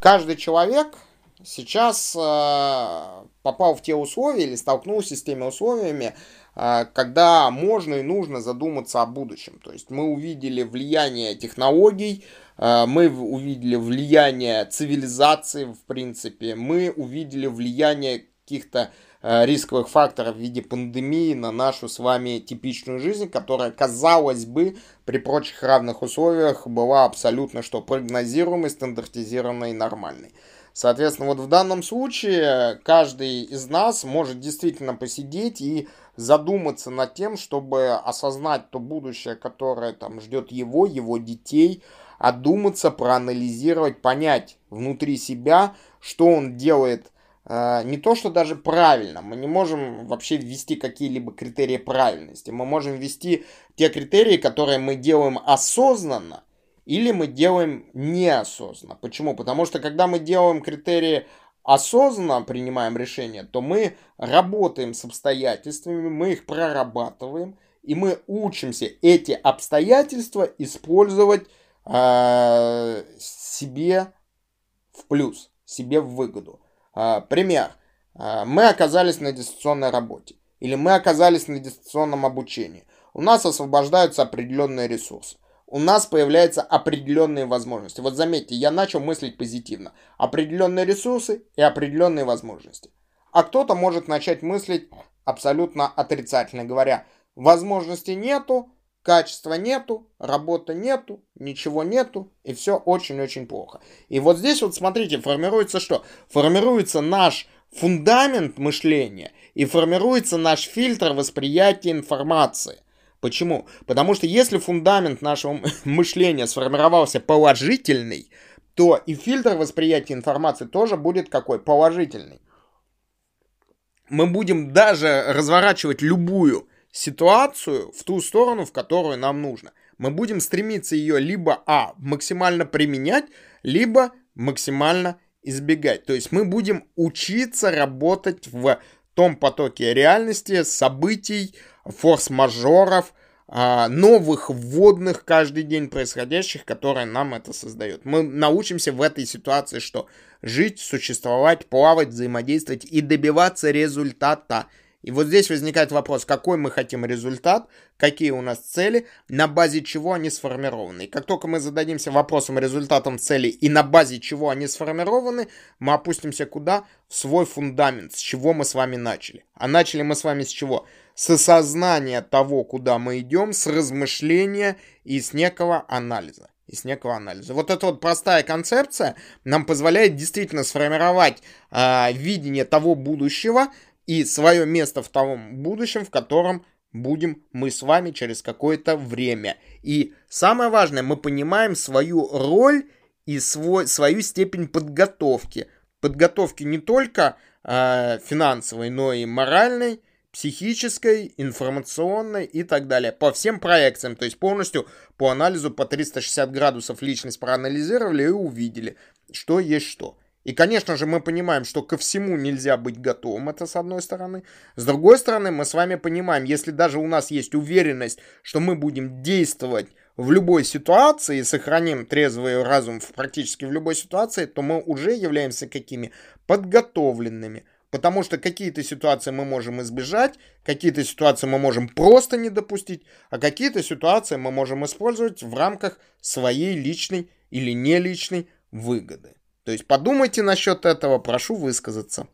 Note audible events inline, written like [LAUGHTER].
каждый человек сейчас э, попал в те условия или столкнулся с теми условиями, э, когда можно и нужно задуматься о будущем. То есть мы увидели влияние технологий, э, мы увидели влияние цивилизации, в принципе, мы увидели влияние каких-то рисковых факторов в виде пандемии на нашу с вами типичную жизнь, которая, казалось бы, при прочих равных условиях была абсолютно что прогнозируемой, стандартизированной и нормальной. Соответственно, вот в данном случае каждый из нас может действительно посидеть и задуматься над тем, чтобы осознать то будущее, которое там ждет его, его детей, одуматься, проанализировать, понять внутри себя, что он делает не то, что даже правильно, мы не можем вообще ввести какие-либо критерии правильности. Мы можем ввести те критерии, которые мы делаем осознанно, или мы делаем неосознанно. Почему? Потому что когда мы делаем критерии осознанно, принимаем решения, то мы работаем с обстоятельствами, мы их прорабатываем, и мы учимся эти обстоятельства использовать э, себе в плюс, себе в выгоду. А, пример. А, мы оказались на дистанционной работе. Или мы оказались на дистанционном обучении. У нас освобождаются определенные ресурсы. У нас появляются определенные возможности. Вот заметьте, я начал мыслить позитивно. Определенные ресурсы и определенные возможности. А кто-то может начать мыслить абсолютно отрицательно, говоря, возможностей нету, качества нету, работы нету, ничего нету, и все очень-очень плохо. И вот здесь вот смотрите, формируется что? Формируется наш фундамент мышления и формируется наш фильтр восприятия информации. Почему? Потому что если фундамент нашего [LAUGHS] мышления сформировался положительный, то и фильтр восприятия информации тоже будет какой? Положительный. Мы будем даже разворачивать любую ситуацию в ту сторону, в которую нам нужно. Мы будем стремиться ее либо а максимально применять, либо максимально избегать. То есть мы будем учиться работать в том потоке реальности, событий, форс-мажоров, а, новых вводных каждый день происходящих, которые нам это создают. Мы научимся в этой ситуации что? Жить, существовать, плавать, взаимодействовать и добиваться результата. И вот здесь возникает вопрос, какой мы хотим результат, какие у нас цели, на базе чего они сформированы. И как только мы зададимся вопросом результатом цели и на базе чего они сформированы, мы опустимся куда? В свой фундамент, с чего мы с вами начали. А начали мы с вами с чего? С осознания того, куда мы идем, с размышления и с некого анализа и с некого анализа. Вот эта вот простая концепция нам позволяет действительно сформировать э, видение того будущего, и свое место в том будущем, в котором будем мы с вами через какое-то время. И самое важное, мы понимаем свою роль и свой, свою степень подготовки. Подготовки не только э, финансовой, но и моральной, психической, информационной и так далее. По всем проекциям, то есть полностью по анализу по 360 градусов личность проанализировали и увидели, что есть что. И, конечно же, мы понимаем, что ко всему нельзя быть готовым, это с одной стороны. С другой стороны, мы с вами понимаем, если даже у нас есть уверенность, что мы будем действовать в любой ситуации и сохраним трезвый разум в практически в любой ситуации, то мы уже являемся какими? Подготовленными. Потому что какие-то ситуации мы можем избежать, какие-то ситуации мы можем просто не допустить, а какие-то ситуации мы можем использовать в рамках своей личной или не личной выгоды. То есть подумайте насчет этого, прошу высказаться.